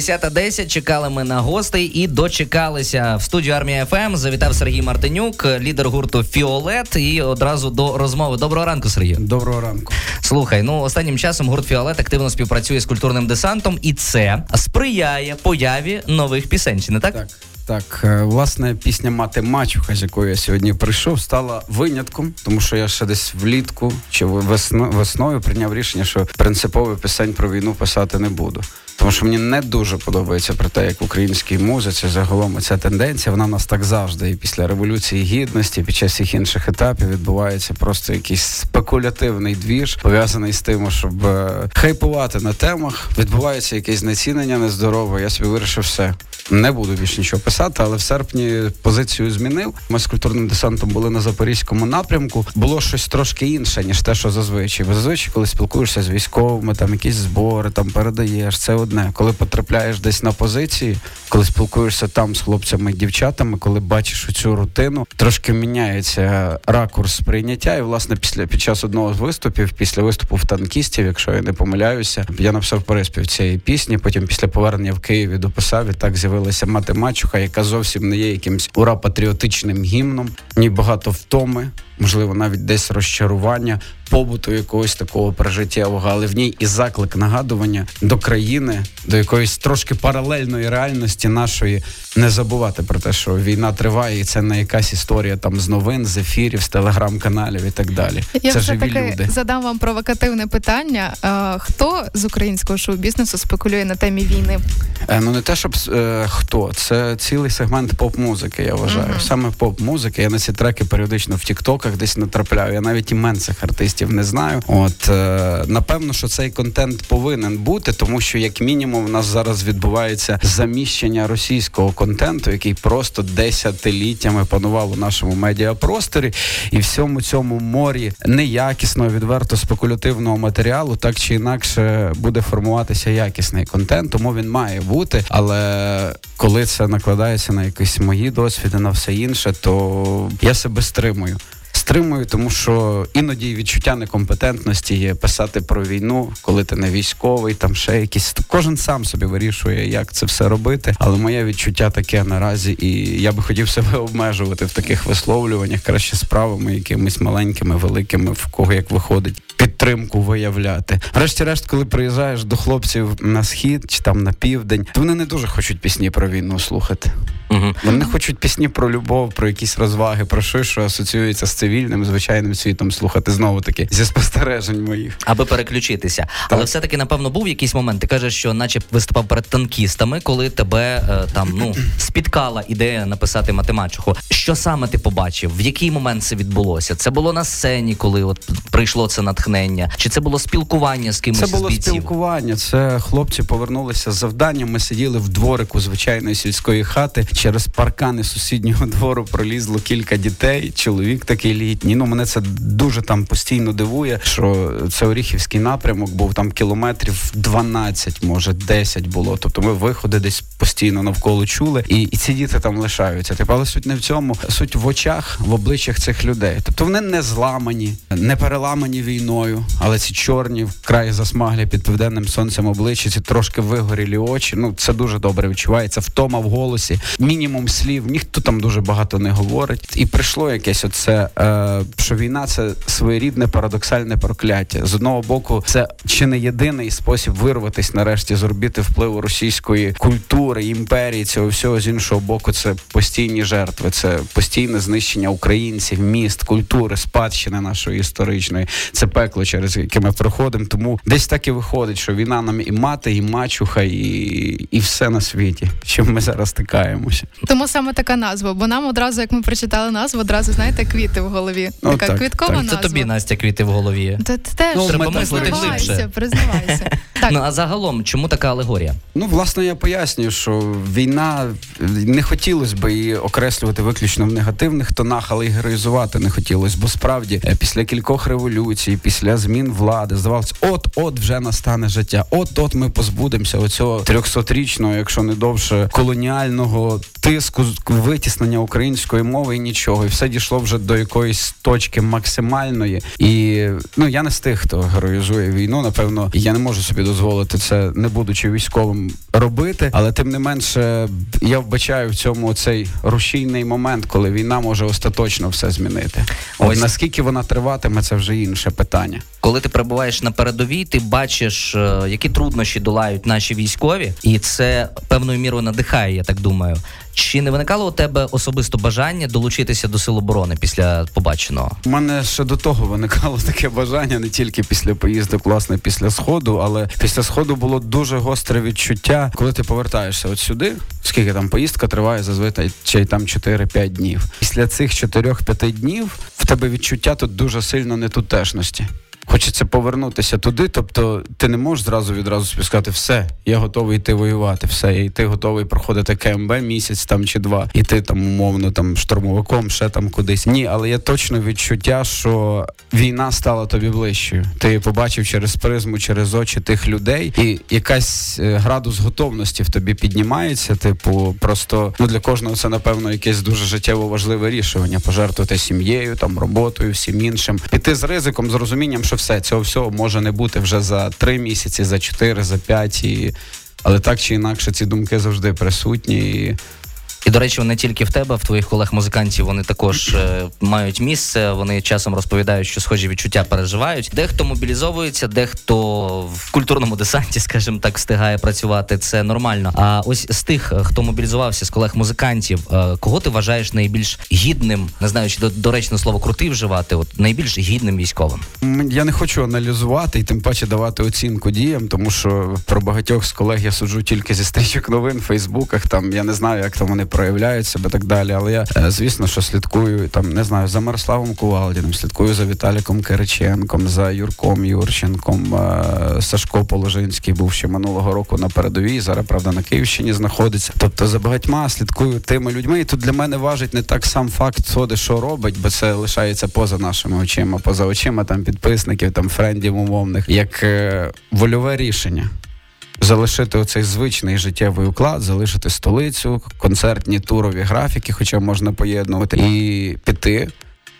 10.10 чекали ми на гостей і дочекалися в студію армія ФМ. Завітав Сергій Мартинюк, лідер гурту Фіолет. І одразу до розмови. Доброго ранку, Сергій. Доброго ранку. Слухай, ну останнім часом гурт Фіолет активно співпрацює з культурним десантом, і це сприяє появі нових пісень. Чи не так? Так. Так, е, власне, пісня Мати Мачуха, з якою я сьогодні прийшов, стала винятком, тому що я ще десь влітку чи весно, весною прийняв рішення, що принципово пісень про війну писати не буду. Тому що мені не дуже подобається про те, як в українській музиці загалом ця тенденція, вона в нас так завжди. І після революції гідності, під час всіх інших етапів відбувається просто якийсь спекулятивний двіж, пов'язаний з тим, щоб е, хайпувати на темах. Відбувається якесь знецінення нездорове. Я собі вирішив все. Не буду більше нічого писати, але в серпні позицію змінив. Ми з культурним десантом були на запорізькому напрямку. Було щось трошки інше, ніж те, що зазвичай. Бо зазвичай, коли спілкуєшся з військовими, там якісь збори, там передаєш це одне. Коли потрапляєш десь на позиції, коли спілкуєшся там з хлопцями і дівчатами, коли бачиш цю рутину, трошки міняється ракурс сприйняття. І власне після під час одного з виступів, після виступу в танкістів, якщо я не помиляюся, я написав переспів цієї пісні. Потім після повернення в Києві дописав і так з'явилася мати мачуха, яка зовсім не є якимсь ура патріотичним гімном, ні багато втоми можливо, навіть десь розчарування побуту якогось такого прожиттєвого, але в ній і заклик нагадування до країни, до якоїсь трошки паралельної реальності нашої не забувати про те, що війна триває, і це не якась історія там з новин, з ефірів, з телеграм-каналів і так далі. Я це живі таки люди. задам вам провокативне питання. А, хто з українського шоу-бізнесу спекулює на темі війни? Е, ну не те, щоб е, хто це цілий сегмент поп-музики. Я вважаю. Uh-huh. Саме поп-музики. Я на ці треки періодично в Тіктоках десь натрапляю. Я навіть імен цих артистів не знаю. От е, напевно, що цей контент повинен бути, тому що як мінімум в нас зараз відбувається заміщення російського контенту, який просто десятиліттями панував у нашому медіапросторі, і всьому цьому морі неякісного, відверто спекулятивного матеріалу, так чи інакше буде формуватися якісний контент, тому він має бути. Але коли це накладається на якісь мої досвіди, на все інше, то я себе стримую стримую, тому що іноді відчуття некомпетентності є писати про війну, коли ти не військовий, там ще якісь кожен сам собі вирішує, як це все робити. Але моє відчуття таке наразі, і я би хотів себе обмежувати в таких висловлюваннях, краще справами, якимись маленькими, великими, в кого як виходить. Підтримку виявляти. Врешті-решт, коли приїжджаєш до хлопців на схід чи там на південь, то вони не дуже хочуть пісні про війну слухати. Угу. Вони хочуть пісні про любов, про якісь розваги, про що, що асоціюється з цивільним, звичайним світом слухати знову таки зі спостережень моїх. Аби переключитися. Так. Але все-таки, напевно, був якийсь момент. Ти кажеш, що наче виступав перед танкістами, коли тебе е, там ну спіткала ідея написати математику. Що саме ти побачив? В який момент це відбулося? Це було на сцені, коли от прийшло це натхнення? Чи це було спілкування з кимось? Це було з бійців? спілкування. Це хлопці повернулися з завданням. Ми сиділи в дворику звичайної сільської хати через паркани сусіднього двору пролізло кілька дітей. Чоловік такий літній. Ну мене це дуже там постійно дивує. Що це Оріхівський напрямок був там кілометрів 12, може 10 було. Тобто ми виходи десь постійно навколо чули, і і ці діти там лишаються. Типу, але суть не в цьому, суть в очах, в обличчях цих людей. Тобто вони не зламані, не переламані війною, але ці чорні вкрай засмаглі під південним сонцем обличчя, ці трошки вигорілі очі. Ну це дуже добре відчувається. Втома в голосі, мінімум слів, ніхто там дуже багато не говорить. І прийшло якесь оце, е, що війна це своєрідне парадоксальне прокляття. З одного боку, це чи не єдиний спосіб вирватися нарешті з орбіти впливу російської культури, імперії, цього всього з іншого боку, це постійні жертви, це постійне знищення українців, міст, культури, спадщини нашої історичної. Це пекло, через яке ми проходимо. Тому десь так і виходить, що війна нам і мати, і мачуха, і і все на світі, чим ми зараз стикаємося. Тому саме така назва, бо нам одразу, як ми прочитали назву, одразу знаєте, квіти в голові. Ну, така так, квіткова так. назва. Це тобі Настя квіти в голові. Та ти теж Ну, треба признавайся, мислити глибше. признавайся. Так. Ну а загалом, чому така алегорія? Ну, власне, я пояснюю, що війна не хотілося б її окреслювати виключно в негативних тонах, але й героїзувати не хотілося. Бо справді, е, після кількох революцій, після змін влади, здавалося, от-от вже настане життя. От-от ми позбудемося оцього трьохсотрічного, якщо не довше, колоніального тиску, витіснення української мови і нічого. І все дійшло вже до якоїсь точки максимальної. І ну я не з тих, хто героїзує війну. Напевно, я не можу собі дозволити це, не будучи військовим, робити. Але тим не менше, я вбачаю в цьому цей рушійний момент, коли війна може остаточно все змінити. Ось. наскільки вона триватиме, це вже інше питання. Коли ти перебуваєш на передовій, ти бачиш, е, які труднощі долають наші військові, і це певною мірою надихає, я так думаю. Чи не виникало у тебе особисто бажання долучитися до сил оборони після побаченого? У мене ще до того виникало таке бажання не тільки після поїздок, власне, після сходу, але після сходу було дуже гостре відчуття, коли ти повертаєшся от сюди. Скільки там поїздка триває зазвичай там 4-5 днів. Після цих 4-5 днів в тебе відчуття тут дуже сильно нетутешності. Хочеться повернутися туди, тобто ти не можеш зразу відразу собі сказати, все, я готовий йти воювати, все, і ти готовий проходити КМБ місяць там чи два, і ти там умовно там штурмовиком, ще там кудись. Ні, але є точно відчуття, що війна стала тобі ближчою. Ти побачив через призму, через очі тих людей, і якась е, градус готовності в тобі піднімається. Типу, просто ну для кожного це напевно якесь дуже життєво важливе рішення. Пожертвувати сім'єю, там роботою, всім іншим. Піти з ризиком, з розумінням, що все цього всього може не бути вже за три місяці, за чотири, за п'ять. І... Але так чи інакше ці думки завжди присутні. І... І до речі, не тільки в тебе, в твоїх колег-музикантів вони також е, мають місце. Вони часом розповідають, що схожі відчуття переживають. Дехто мобілізовується, дехто в культурному десанті, скажімо так, встигає працювати. Це нормально. А ось з тих, е, хто мобілізувався з колег-музикантів, е, кого ти вважаєш найбільш гідним, не знаю, чи до- доречно слово крутий вживати, от найбільш гідним військовим. Я не хочу аналізувати і тим паче давати оцінку діям, тому що про багатьох з колег я суджу тільки зі стрічок новин в Фейсбуках. Там я не знаю, як там вони проявляють себе так далі. Але я е, звісно, що слідкую там, не знаю, за Мирославом Кувалдіним, слідкую за Віталіком Кириченком, за Юрком Юрченком. е, Сашко Положинський був ще минулого року на передовій. Зараз правда на Київщині знаходиться. Тобто за багатьма слідкую тими людьми. І тут для мене важить не так сам факт, де що робить, бо це лишається поза нашими очима, поза очима там підписників, там френдів умовних, як е, вольове рішення. Залишити оцей звичний життєвий уклад, залишити столицю, концертні турові графіки, хоча можна поєднувати, і піти.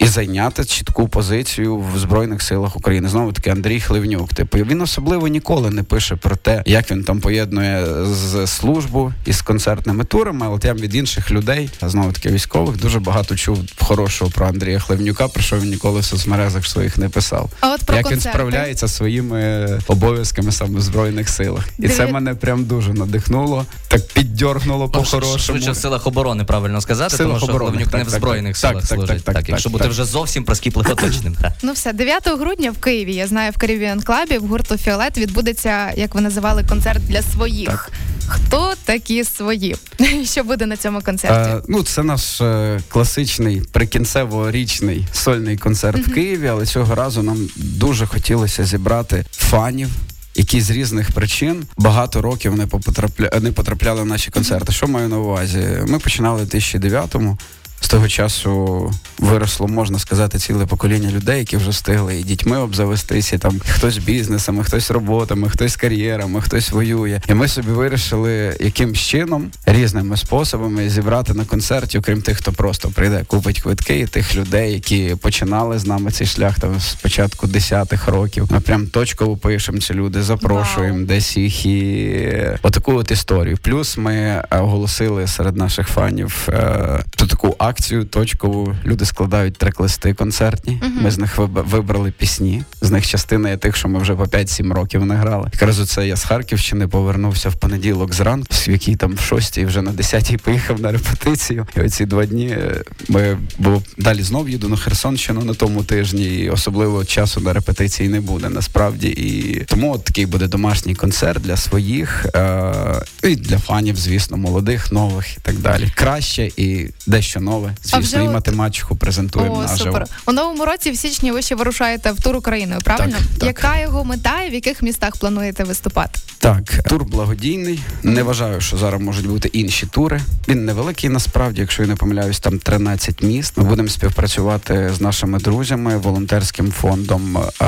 І зайняти чітку позицію в збройних силах України. Знову таки Андрій Хливнюк. Типу він особливо ніколи не пише про те, як він там поєднує з службу із концертними турами. От я від інших людей, а знову таки військових, дуже багато чув хорошого про Андрія Хливнюка, про що він ніколи в соцмережах своїх не писав. А от про як він справляється своїми обов'язками саме в збройних силах, і це мене прям дуже надихнуло, так піддьоргнуло по хорошому. Швидше в силах оборони, правильно сказати, Силах тому що оборони, Головнюк так, не в збройних так. силах Так, так, служить. так, так, якщо так, бути так. Вже зовсім прискіпливо точним. так. Ну все, 9 грудня в Києві, я знаю, в Caribbean Club в гурту Фіолет відбудеться, як ви називали, концерт для своїх. Хто такі свої? Що буде на цьому концерті? Е, ну, це наш е, класичний прикінцево-річний сольний концерт в Києві, але цього разу нам дуже хотілося зібрати фанів. Які з різних причин багато років не потрапля... не потрапляли в наші концерти. Що маю на увазі? Ми починали в 2009-му. З того часу виросло, можна сказати, ціле покоління людей, які вже встигли і дітьми обзавестися. Там хтось бізнесами, хтось роботами, хтось кар'єрами, хтось воює. І ми собі вирішили, яким чином різними способами зібрати на концерті, окрім тих, хто просто прийде, купить квитки, і тих людей, які починали з нами цей шлях там з початку десятих років. Ми прям точково пишемо ці люди, запрошуємо Вау. десь їх і отаку от історію. Плюс ми е, оголосили серед наших фанів е, таку акцію точкову. Люди складають трек-листи концертні. Ми з них вибрали пісні. З них частина є тих, що ми вже по 5-7 років не грали. Якраз це я з Харківщини повернувся в понеділок зранку, в який там в 6 вже на 10 поїхав на репетицію. І оці два дні е, ми бо далі знов їду на Херсонщину на тому тижні, і особливо часу на репетиції не буде насправді. І тому от такий буде домашній концерт для своїх е- і для фанів, звісно, молодих, нових і так далі. Краще і дещо нове А Звісно, вже і математику презентуємо О, наживо. супер. У новому році в січні ви ще вирушаєте в тур Україною, правильно? Так, так. Яка його мета і в яких містах плануєте виступати? Так, тур благодійний. Не вважаю, що зараз можуть бути інші тури. Він невеликий насправді, якщо я не помиляюсь, там 13 міст. Ми будемо співпрацювати з нашими друзями, волонтерським фондом е,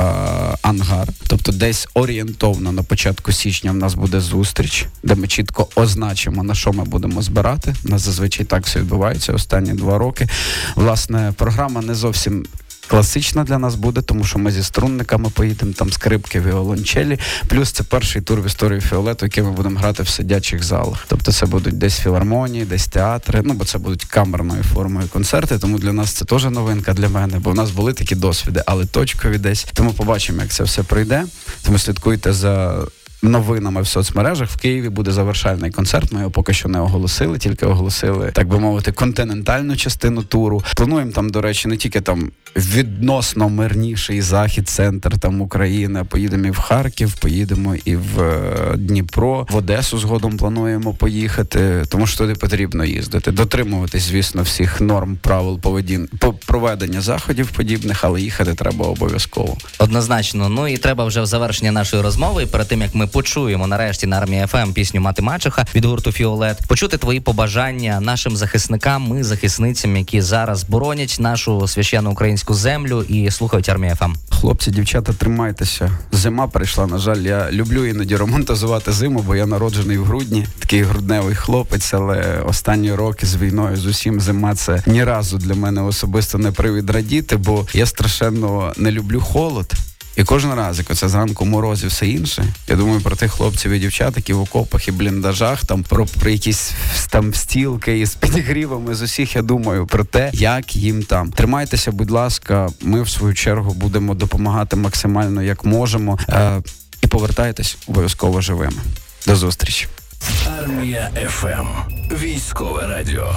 Ангар. Тобто, десь орієнтовно на початку січня в нас буде зустріч, де ми чітко означимо на що ми будемо збирати. У нас зазвичай так все відбувається останні два роки. Власне, програма не зовсім. Класична для нас буде, тому що ми зі струнниками поїдемо, там скрипки, віолончелі. Плюс це перший тур в історії фіолету, який ми будемо грати в сидячих залах. Тобто це будуть десь філармонії, десь театри. Ну бо це будуть камерною формою концерти. Тому для нас це теж новинка для мене, бо в нас були такі досвіди, але точкові десь. Тому побачимо, як це все пройде. Тому слідкуйте за. Новинами в соцмережах в Києві буде завершальний концерт. Ми його поки що не оголосили, тільки оголосили, так би мовити, континентальну частину туру. Плануємо там, до речі, не тільки там відносно мирніший захід, центр там України. Поїдемо і в Харків, поїдемо і в е, Дніпро, в Одесу згодом плануємо поїхати, тому що туди потрібно їздити, дотримуватись, звісно, всіх норм, правил поведін по проведення заходів подібних, але їхати треба обов'язково. Однозначно, ну і треба вже в завершення нашої розмови. Перед тим як ми почуємо нарешті на армії ФМ пісню Мати Мачеха від гурту Фіолет, почути твої побажання нашим захисникам, і захисницям, які зараз боронять нашу священну українську землю і слухають армію ФМ. Хлопці, дівчата, тримайтеся. Зима прийшла. На жаль, я люблю іноді романтизувати зиму, бо я народжений в грудні, такий грудневий хлопець. Але останні роки з війною з усім зима це ні разу для мене особисто не привід радіти, бо я страшенно не люблю холод. І кожен раз, як оце зранку мороз і все інше, я думаю про тих хлопців і дівчат, які в окопах і бліндажах, там про, про якісь там стілки із підігрівами з усіх. Я думаю про те, як їм там. Тримайтеся, будь ласка, ми в свою чергу будемо допомагати максимально як можемо. Е, і повертайтесь обов'язково живими. До зустрічі. Армія ФМ. Військове радіо.